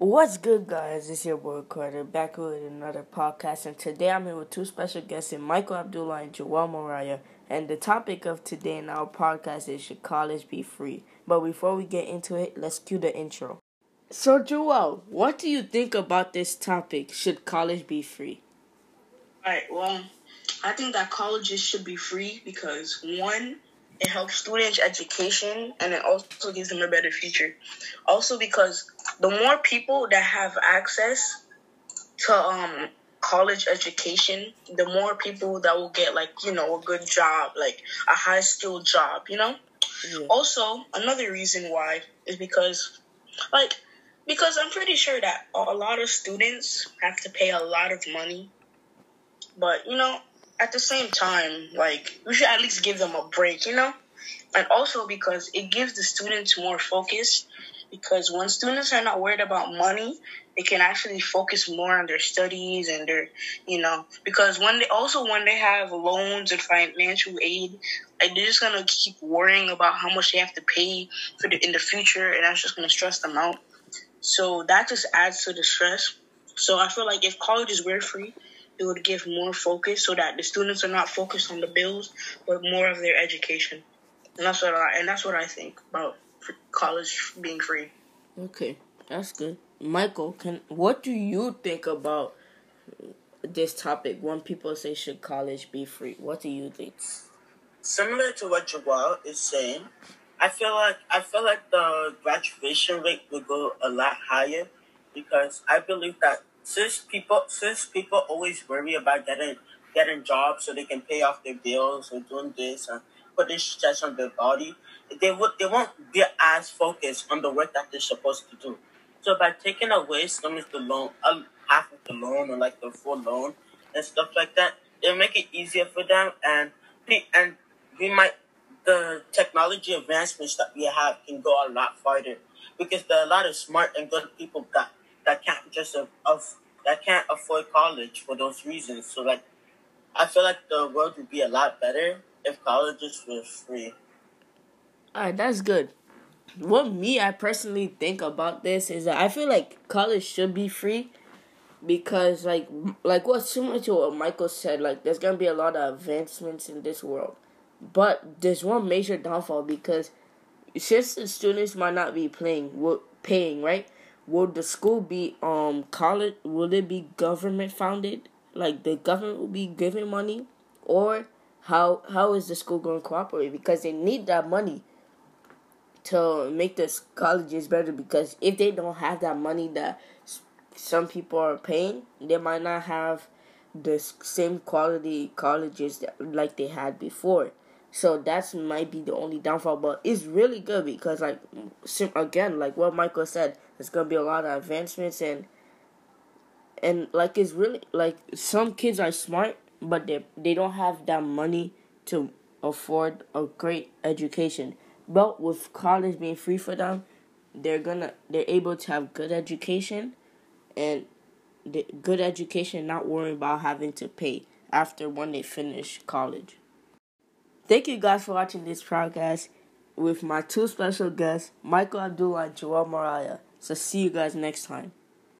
What's good, guys? It's your boy Carter back with another podcast, and today I'm here with two special guests, Michael Abdullah and Joel Mariah. And the topic of today in our podcast is Should College Be Free? But before we get into it, let's cue the intro. So, Joel, what do you think about this topic? Should college be free? Alright, well, I think that colleges should be free because one, it helps students' education and it also gives them a better future. Also, because the more people that have access to um college education, the more people that will get like you know a good job, like a high skilled job, you know. Yeah. Also, another reason why is because, like, because I'm pretty sure that a lot of students have to pay a lot of money, but you know, at the same time, like we should at least give them a break, you know? And also because it gives the students more focus because when students are not worried about money, they can actually focus more on their studies and their, you know, because when they also when they have loans and financial aid, like they're just gonna keep worrying about how much they have to pay for the in the future, and that's just gonna stress them out. So that just adds to the stress. So I feel like if colleges were free, it would give more focus so that the students are not focused on the bills, but more of their education. And that's what I and that's what I think about college being free. Okay, that's good. Michael, can what do you think about this topic when people say should college be free? What do you think? Similar to what Joel is saying, I feel like I feel like the graduation rate would go a lot higher because I believe that since people since people always worry about getting getting jobs so they can pay off their bills or doing this and this stress on their body, they would they won't be as focused on the work that they're supposed to do. So by taking away some of the loan, uh, half of the loan or like the full loan and stuff like that, it'll make it easier for them and and we might the technology advancements that we have can go a lot farther because there are a lot of smart and good people that that can't just of, of that can't afford college for those reasons. So like, I feel like the world would be a lot better if colleges were free. Alright, that's good. What me I personally think about this is that I feel like college should be free because like like what's similar to what Michael said, like there's gonna be a lot of advancements in this world. But there's one major downfall because since the students might not be playing paying, right? Will the school be um college will it be government founded like the government will be giving money or how how is the school going to cooperate? Because they need that money to make the colleges better because if they don't have that money that some people are paying they might not have the same quality colleges that, like they had before. So that's might be the only downfall, but it's really good because like again, like what Michael said, there's gonna be a lot of advancements and and like it's really like some kids are smart, but they they don't have that money to afford a great education. But with college being free for them, they're gonna they're able to have good education, and the good education, not worrying about having to pay after when they finish college. Thank you guys for watching this podcast with my two special guests, Michael Abdullah and Joel Mariah. So see you guys next time.